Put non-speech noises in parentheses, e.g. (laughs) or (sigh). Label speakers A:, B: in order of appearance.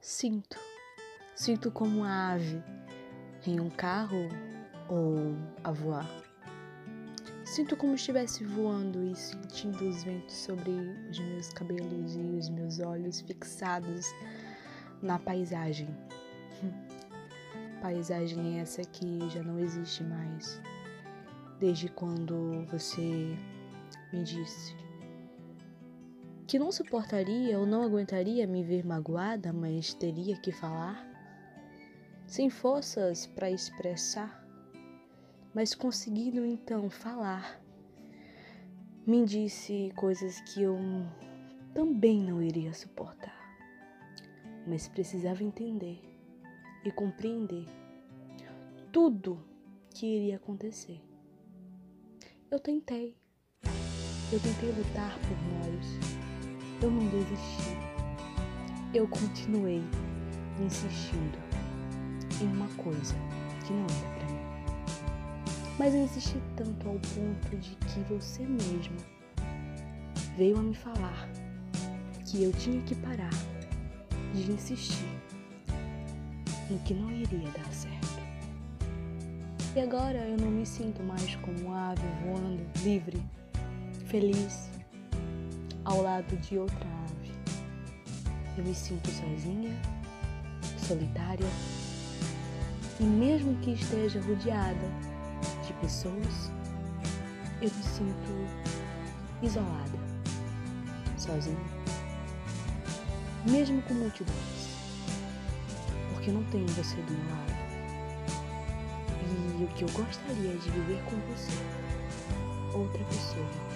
A: Sinto. Sinto como uma ave em um carro ou a voar. Sinto como estivesse voando e sentindo os ventos sobre os meus cabelos e os meus olhos fixados na paisagem. (laughs) paisagem essa que já não existe mais. Desde quando você me disse que não suportaria ou não aguentaria me ver magoada, mas teria que falar, sem forças para expressar, mas conseguindo então falar. Me disse coisas que eu também não iria suportar, mas precisava entender e compreender tudo que iria acontecer. Eu tentei, eu tentei lutar por nós eu não desisti. Eu continuei insistindo em uma coisa que não era para mim. Mas eu insisti tanto ao ponto de que você mesmo veio a me falar que eu tinha que parar de insistir no que não iria dar certo. E agora eu não me sinto mais como ave voando livre, feliz, ao lado de outra ave. Eu me sinto sozinha, solitária e, mesmo que esteja rodeada de pessoas, eu me sinto isolada, sozinha, mesmo com multidões, porque não tenho você do meu lado. E o que eu gostaria de viver com você, outra pessoa.